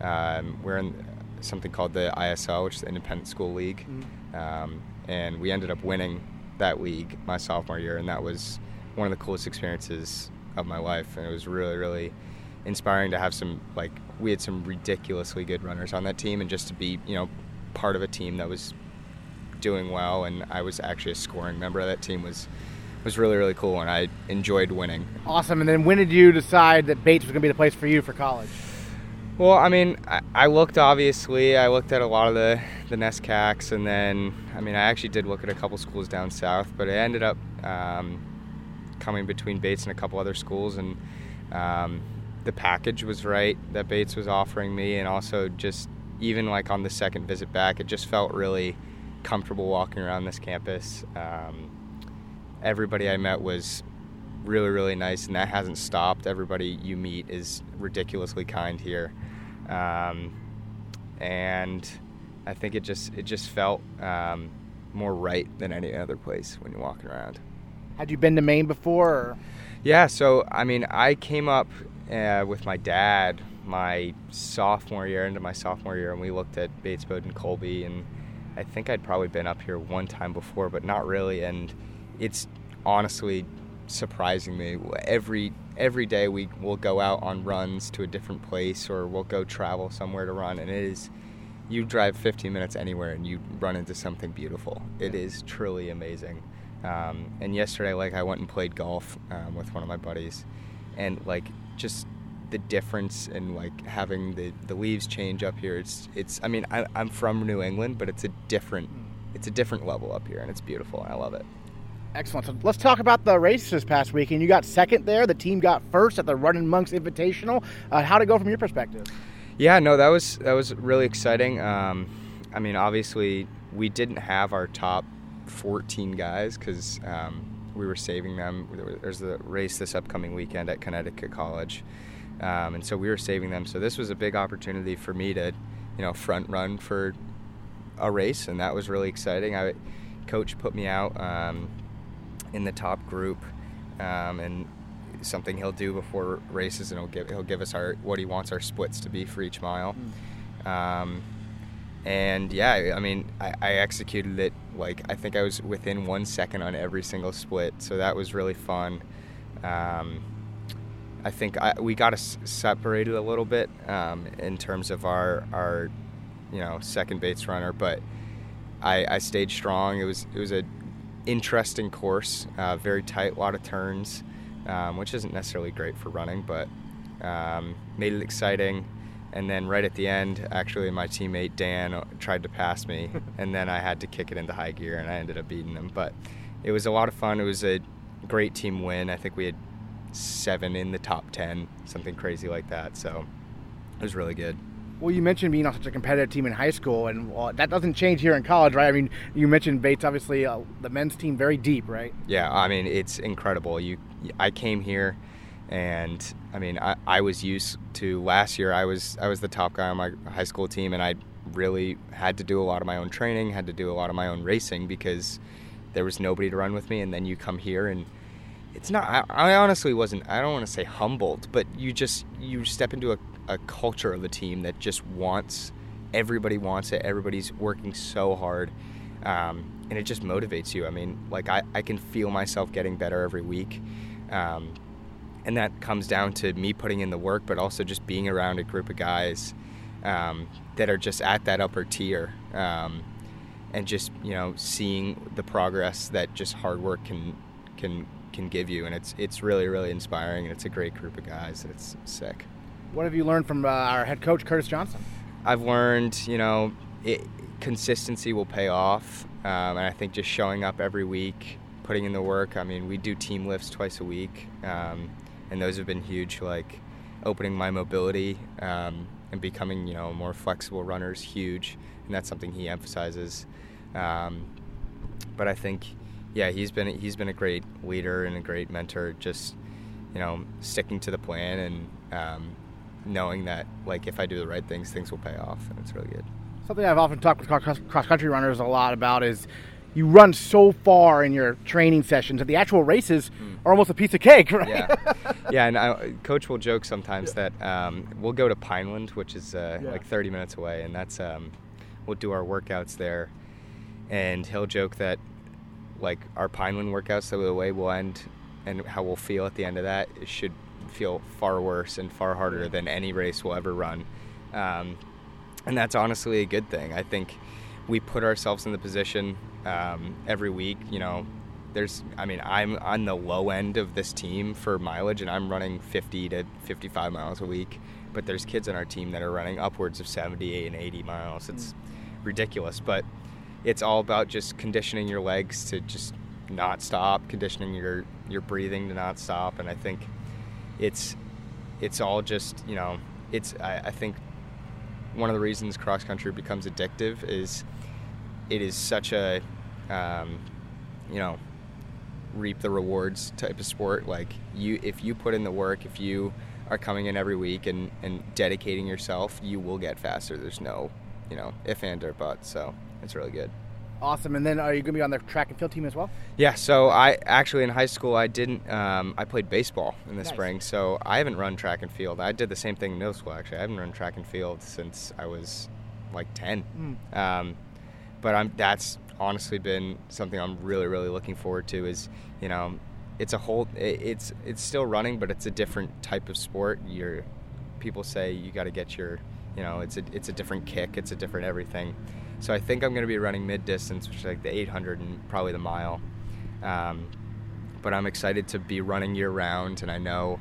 Speaker 7: um, we're in something called the ISL, which is the Independent School League, mm-hmm. and we ended up winning that league my sophomore year, and that was one of the coolest experiences of my life, and it was really, really inspiring to have some like we had some ridiculously good runners on that team, and just to be you know part of a team that was doing well, and I was actually a scoring member of that team was was really really cool, and I enjoyed winning.
Speaker 1: Awesome. And then when did you decide that Bates was going to be the place for you for college?
Speaker 7: Well, I mean, I, I looked obviously. I looked at a lot of the the NESCACs, and then I mean, I actually did look at a couple schools down south, but I ended up um, coming between Bates and a couple other schools, and um, the package was right that Bates was offering me, and also just even like on the second visit back, it just felt really comfortable walking around this campus. Um, everybody I met was really, really nice, and that hasn't stopped. Everybody you meet is ridiculously kind here, um, and I think it just it just felt um, more right than any other place when you're walking around.
Speaker 1: Had you been to Maine before? Or?
Speaker 7: Yeah, so I mean, I came up uh, with my dad my sophomore year into my sophomore year, and we looked at Bates Bowdoin Colby, and I think I'd probably been up here one time before, but not really. And it's honestly surprising me. Every every day we will go out on runs to a different place, or we'll go travel somewhere to run, and it is. You drive 15 minutes anywhere and you run into something beautiful. It is truly amazing. Um, and yesterday, like I went and played golf um, with one of my buddies, and like just the difference in like having the, the leaves change up here. It's it's. I mean, I, I'm from New England, but it's a different it's a different level up here, and it's beautiful. And I love it.
Speaker 1: Excellent. So let's talk about the race this past weekend. You got second there. The team got first at the Running Monks Invitational. Uh, how'd it go from your perspective?
Speaker 7: Yeah, no, that was that was really exciting. Um, I mean, obviously, we didn't have our top 14 guys because um, we were saving them. There's the race this upcoming weekend at Connecticut College. Um, and so we were saving them. So this was a big opportunity for me to, you know, front run for a race, and that was really exciting. I, coach put me out um, in the top group, um, and something he'll do before races, and he'll give he'll give us our what he wants our splits to be for each mile. Mm. and yeah, I mean, I, I, executed it like I think I was within one second on every single split, so that was really fun. Um, I think I, we got us separated a little bit um, in terms of our our you know second Bates runner, but I, I stayed strong. It was it was a interesting course, uh, very tight, a lot of turns, um, which isn't necessarily great for running, but um, made it exciting. And then right at the end, actually, my teammate Dan tried to pass me, and then I had to kick it into high gear, and I ended up beating him. But it was a lot of fun. It was a great team win. I think we had seven in the top ten, something crazy like that. So it was really good.
Speaker 1: Well, you mentioned being on such a competitive team in high school, and well, that doesn't change here in college, right? I mean, you mentioned Bates, obviously, uh, the men's team very deep, right?
Speaker 7: Yeah, I mean, it's incredible. You, I came here, and I mean, I, I was used to last year. I was I was the top guy on my high school team, and I really had to do a lot of my own training, had to do a lot of my own racing because there was nobody to run with me. And then you come here and it's not I, I, honestly wasn't i don't want to say humbled but you just you step into a, a culture of the team that just wants everybody wants it. Everybody's working so hard um, and it just motivates you. I mean like i, I can feel myself getting better every week. Um, and that comes down to me putting in the work but also just being around a group of guys um, that are just at that upper tier um, and just you know seeing the progress that just hard work can can can give you, and it's it's really really inspiring, and it's a great group of guys, and it's sick.
Speaker 1: What have you learned from uh, our head coach Curtis Johnson?
Speaker 7: I've learned, you know, it, consistency will pay off, um, and I think just showing up every week, putting in the work. I mean, we do team lifts twice a week, um, and those have been huge. Like opening my mobility um, and becoming, you know, more flexible runner is huge, and that's something he emphasizes. Um, but I think yeah, he's been he's been a great leader and a great mentor. Just you know, sticking to the plan and um, knowing that like if I do the right things, things will pay off, and it's really good.
Speaker 1: Something I've often talked with cross country runners a lot about is you run so far in your training sessions that the actual races mm. are almost a piece of cake, right?
Speaker 7: Yeah, yeah. And I, coach will joke sometimes yeah. that um, we'll go to Pineland, which is uh, yeah. like 30 minutes away, and that's um, we'll do our workouts there. And he'll joke that like our Pineland workouts, the way we'll end and how we'll feel at the end of that should feel far worse and far harder than any race we'll ever run. Um, and that's honestly a good thing. I think we put ourselves in the position um, every week. You know, there's, I mean, I'm on the low end of this team for mileage, and I'm running 50 to 55 miles a week. But there's kids on our team that are running upwards of 70 and 80 miles. It's mm. ridiculous. But it's all about just conditioning your legs to just not stop, conditioning your your breathing to not stop, and I think it's it's all just you know it's I, I think one of the reasons cross country becomes addictive is it is such a um, you know reap the rewards type of sport. Like you if you put in the work if you are coming in every week and, and dedicating yourself you will get faster. There's no you know if and or but. So it's really good.
Speaker 1: Awesome. And then are you going to be on the track and field team as well?
Speaker 7: Yeah. So I actually in high school I didn't. Um, I played baseball in the nice. spring, so I haven't run track and field. I did the same thing in middle school. Actually, I haven't run track and field since I was like ten. Mm. Um, but I'm that's honestly been something I'm really really looking forward to. Is you know, it's a whole. It's it's still running, but it's a different type of sport. You're people say you got to get your you know it's a it's a different kick. It's a different everything so I think I'm going to be running mid distance, which is like the 800 and probably the mile. Um, but I'm excited to be running year round, and I know,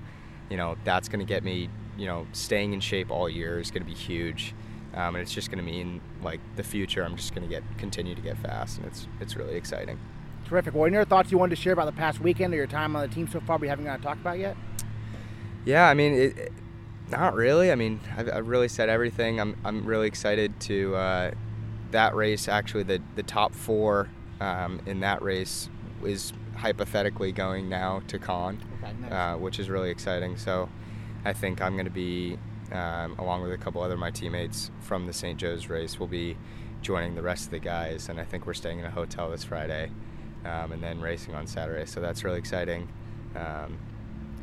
Speaker 7: you know, that's going to get me, you know, staying in shape all year is going to be huge, um, and it's just going to mean like the future. I'm just going to get continue to get fast, and it's it's really exciting.
Speaker 1: Terrific. Well, any other thoughts you wanted to share about the past weekend or your time on the team so far? We haven't got to talk about yet.
Speaker 7: Yeah, I mean, it, it, not really. I mean, I've, I've, really said everything. I'm I'm really excited to. Uh, that race, actually, the, the top four um, in that race is hypothetically going now to Conn, okay, nice. uh, which is really exciting. So I think I'm going to be, um, along with a couple other my teammates from the St. Joe's race, will be joining the rest of the guys. And I think we're staying in a hotel this Friday um, and then racing on Saturday. So that's really exciting. Um,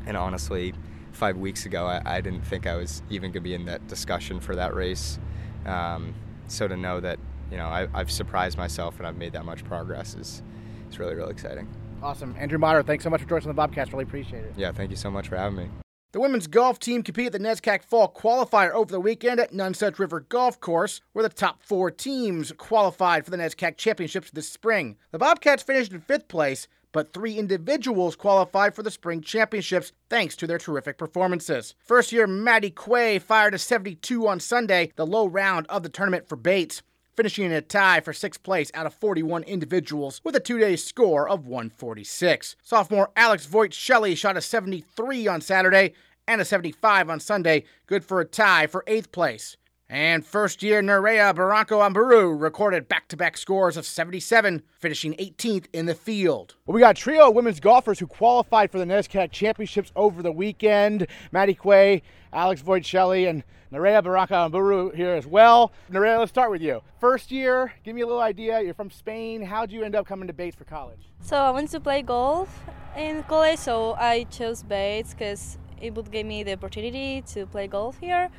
Speaker 7: and honestly, five weeks ago, I, I, didn't think I was even going to be in that discussion for that race. Um, so to know that you know I, I've surprised myself and I've made that much progress is is really really exciting.
Speaker 1: Awesome. Andrew Mottur, thanks so much for joining us on the Bobcast. Really appreciate it.
Speaker 7: Yeah, thank you so much for having me.
Speaker 1: The women's golf team competed at the NESCAC Fall Qualifier over the weekend at Nonesuch River Golf Course, where the top four teams qualified for the NESCAC Championships this spring. The Bobcats finished in fifth place, but three individuals qualified for the spring championships thanks to their terrific performances. First year Maddy Kwei fired a 72 on Sunday, the low round of the tournament for Bates finishing in a tie for sixth place out of 41 individuals with a two day score of 146. Sophomore Alex Voight Shelley shot a 73 on Saturday and a 75 on Sunday, good for a tie for eighth place. And first year Nerea Barranco Aramburu recorded back to back scores of 77, finishing 18th in the field. Well, we got a trio of women's golfers who qualified for the NESCAC Championships over the weekend Maddy Kwei, Alex Voight Shelley, and Nerea Barranco Aramburu here as well. Nerea, let's start with you. First year, give me a little idea. You're from Spain. How'd you end up coming to Bates for college?
Speaker 8: So I went to play golf in college, so I chose Bates because it would give me the opportunity to play golf here.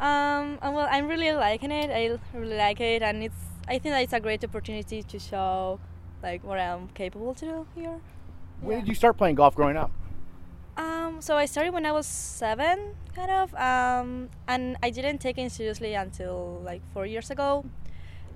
Speaker 8: Um, well, I'm really liking it. I really like it, and it's. I think that it's a great opportunity to show, like, what I'm capable to do here.
Speaker 1: When did you start playing golf growing up?
Speaker 8: Um, so I started when I was seven, kind of, um, and I didn't take it seriously until like four years ago,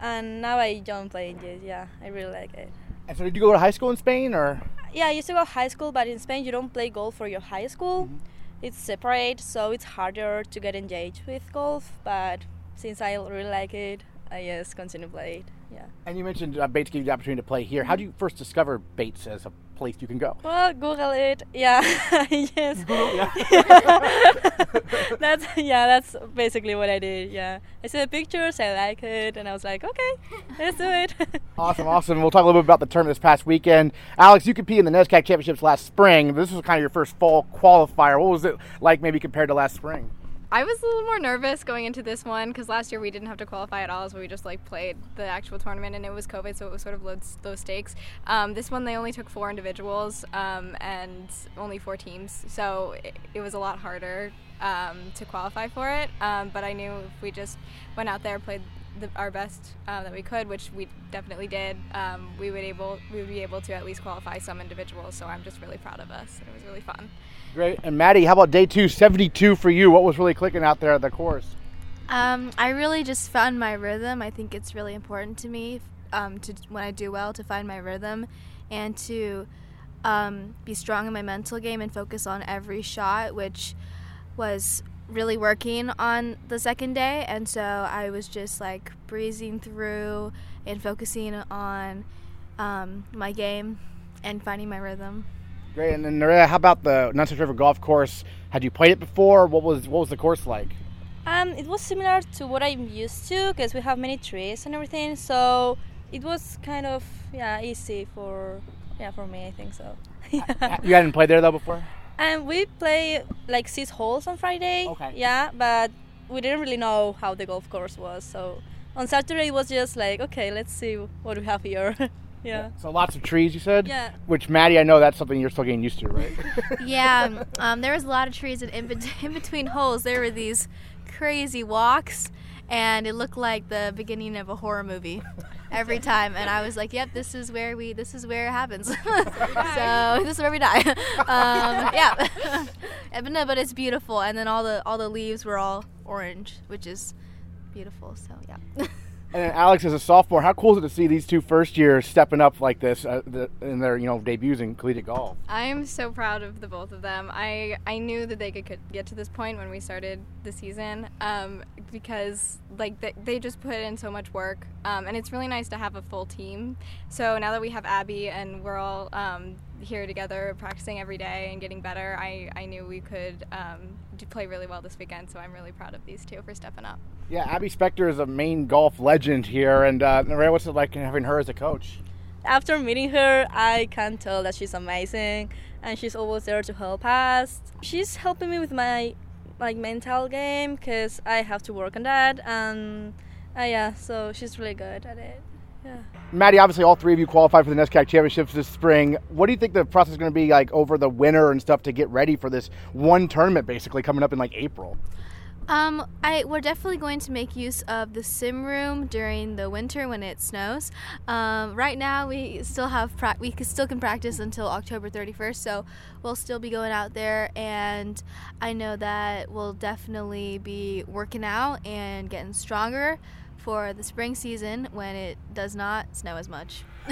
Speaker 8: and now I don't play it. Yeah, I really like it.
Speaker 1: And so, did you go to high school in Spain, or?
Speaker 8: Yeah, I used to go to high school, but in Spain you don't play golf for your high school. Mm-hmm it's separate, so it's harder to get engaged with golf. But since I really like it, I just continue play it. Yeah.
Speaker 1: And you mentioned uh, Bates gave you the opportunity to play here. How did you first discover Bates as a place you can go?
Speaker 8: Well, Google it. Yeah. yes.
Speaker 1: Google, yeah.
Speaker 8: that's yeah. That's basically what I did. Yeah. I saw the pictures. I like it, and I was like, okay, let's do it.
Speaker 1: awesome, awesome. We'll talk a little bit about the tournament this past weekend. Alex, you competed in the NESCAC championships last spring. This was kind of your first fall qualifier. What was it like, maybe compared to last spring?
Speaker 9: I was a little more nervous going into this one because last year we didn't have to qualify at all, so we just like played the actual tournament, and it was COVID, so it was sort of low, low stakes. Um, this one they only took four individuals um, and only four teams, so it, it was a lot harder um, to qualify for it. Um, but I knew if we just went out there, played the, our best uh, that we could, which we definitely did, um, we would able we would be able to at least qualify some individuals. So I'm just really proud of us, and it was really fun.
Speaker 1: Great. And Maddy, how about day two, 72 for you? What was really clicking out there at the course?
Speaker 10: Um, I really just found my rhythm. I think it's really important to me um, to when I do well to find my rhythm and to um, be strong in my mental game and focus on every shot, which was really working on the second day. And so I was just like breezing through and focusing on um, my game and finding my rhythm.
Speaker 1: Great. And then Nerea, how about the Nonesuch River Golf Course? Had you played it before? What was what was the course like?
Speaker 8: Um, it was similar to what I'm used to because we have many trees and everything. So it was kind of yeah easy for yeah for me. I think so.
Speaker 1: yeah. You hadn't played there though before.
Speaker 8: And we play like six holes on Friday.
Speaker 1: Okay.
Speaker 8: Yeah, but we didn't really know how the golf course was. So on Saturday it was just like okay, let's see what we have here. Yeah.
Speaker 1: So lots of trees, you said.
Speaker 8: Yeah.
Speaker 1: Which Maddy, I know that's something you're still getting used to, right?
Speaker 10: yeah. Um, there was a lot of trees, and in, in between holes, there were these crazy walks, and it looked like the beginning of a horror movie every time. And I was like, "Yep, this is where we. This is where it happens. so this is where we die." Um, yeah. but no, but it's beautiful, and then all the all the leaves were all orange, which is beautiful. So yeah.
Speaker 1: And Alex, as a sophomore, how cool is it to see these two first years stepping up like this uh, the, in their you know debuts in collegiate golf?
Speaker 9: I am so proud of the both of them. I I knew that they could get to this point when we started the season um, because like they, they just put in so much work, um, and it's really nice to have a full team. So now that we have Abby and we're all um, here together practicing every day and getting better, I, I knew we could um, play really well this weekend. So I'm really proud of these two for stepping up.
Speaker 1: Yeah, Abby Spector is a Maine golf legend here, and uh, what's it like having her as a coach?
Speaker 8: After meeting her, I can tell that she's amazing, and she's always there to help us. She's helping me with my like mental game because I have to work on that, and uh, yeah, so she's really good at it. Yeah.
Speaker 1: Maddy, obviously, all three of you qualified for the NESCAC championships this spring. What do you think the process is going to be like over the winter and stuff to get ready for this one tournament, basically coming up in like April?
Speaker 10: Um, I we're definitely going to make use of the sim room during the winter when it snows. Um, right now we still have pra- we still can practice until October 31st, so we'll still be going out there, and I know that we'll definitely be working out and getting stronger for the spring season when it does not snow as much.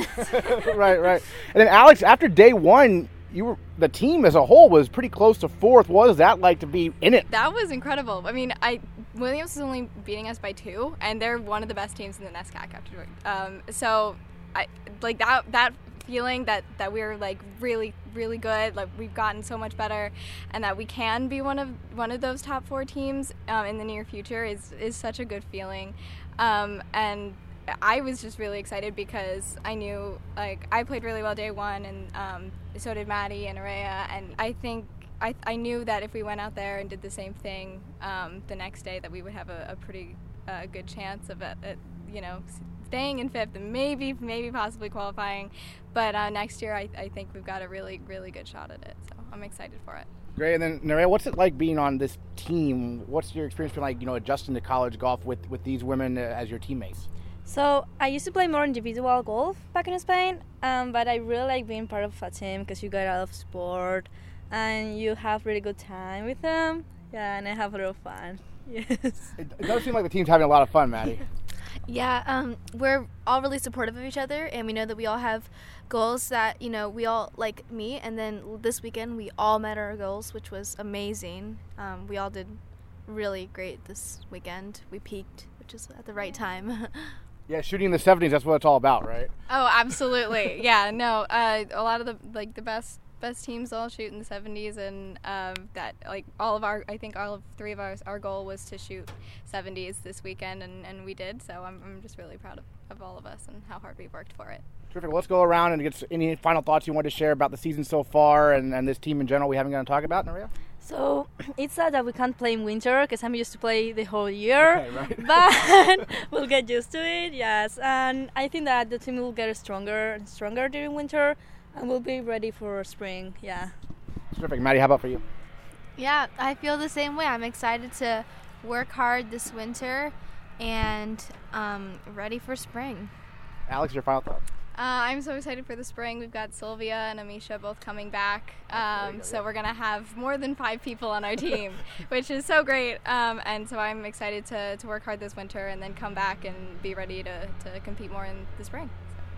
Speaker 1: right, right. And then Alex, after day one, you were the team as a whole was pretty close to fourth. What was that like to be in it?
Speaker 9: That was incredible. I mean, I Williams is only beating us by two, and they're one of the best teams in the NESCAC after. Um, so, I like that that feeling that that we're like really really good like we've gotten so much better and that we can be one of one of those top four teams um, in the near future is is such a good feeling um, and I was just really excited because I knew like I played really well day one, and um, so did Maddy and Araya, and I think I, I knew that if we went out there and did the same thing um, the next day, that we would have a, a pretty uh, good chance of it, it, you know staying in fifth and maybe maybe possibly qualifying. But uh, next year, I, I think we've got a really really good shot at it. So I'm excited for it.
Speaker 1: Great. And then Nerea, what's it like being on this team? What's your experience been like? You know, adjusting to college golf with with these women uh, as your teammates.
Speaker 8: So I used to play more individual golf back in Spain, um, but I really like being part of a team because you get out of sport and you have really good time with them. Yeah, and I have a lot of fun. Yes.
Speaker 1: It, it does seem like the team's having a lot of fun, Maddy.
Speaker 10: Yeah, um, we're all really supportive of each other, and we know that we all have goals that you know we all like me. And then this weekend we all met our goals, which was amazing. Um, we all did really great this weekend. We peaked, which is at the right time.
Speaker 1: Yeah, shooting in the 70s, that's what it's all about, right?
Speaker 9: Oh, absolutely. yeah, no, uh, a lot of the like the best best teams all shoot in the 70s and um, that like all of our i think all of three of ours our goal was to shoot 70s this weekend and, and we did so I'm, I'm just really proud of, of all of us and how hard we've worked for it
Speaker 1: Terrific. Well, let's go around and get any final thoughts you want to share about the season so far and, and this team in general we haven't going to talk about, Nerea?
Speaker 8: So it's sad that we can't play in winter because I'm used to play the whole year,
Speaker 1: Okay, right.
Speaker 8: but we'll get used to it. Yes, and I think that the team will get stronger and stronger during winter, and we'll be ready for spring. Yeah.
Speaker 1: Terrific. Maddy, how about for you?
Speaker 10: Yeah, I feel the same way. I'm excited to work hard this winter and um, ready for spring.
Speaker 1: Alex, your final thoughts?
Speaker 9: Uh, I'm so excited for the spring. We've got Sylvia and Amisha both coming back. Um, so we're going to have more than five people on our team, which is so great. Um, and so I'm excited to, to work hard this winter and then come back and be ready to, to compete more in the spring.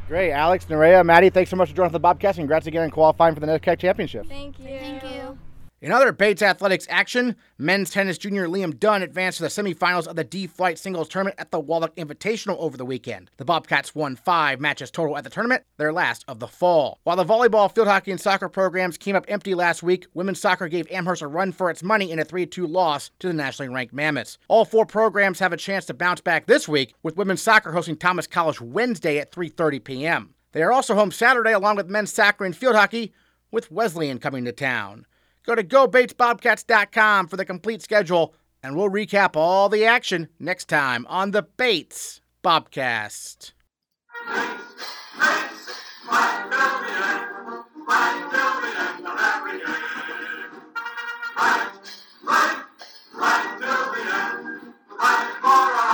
Speaker 1: Great. Alex, Nerea, Maddy, thanks so much for joining us the Bobcats. and Congrats again on qualifying for the NESCAC Championship.
Speaker 9: Thank you.
Speaker 10: Thank you.
Speaker 1: In other Bates Athletics action, men's tennis junior Liam Dunn advanced to the semifinals of the D Flight singles tournament at the Wallach Invitational over the weekend. The Bobcats won five matches total at the tournament, their last of the fall. While the volleyball, field hockey, and soccer programs came up empty last week, women's soccer gave Amherst a run for its money in a 3 2 loss to the nationally ranked Mammoths. All four programs have a chance to bounce back this week, with women's soccer hosting Thomas College Wednesday at 3:30 p.m. They are also home Saturday along with men's soccer and field hockey, with Wesleyan coming to town. Go to GoBatesBobcats.com for the complete schedule, and we'll recap all the action next time on the Bates Bobcast.
Speaker 11: Right, right, right till the end. Right for us.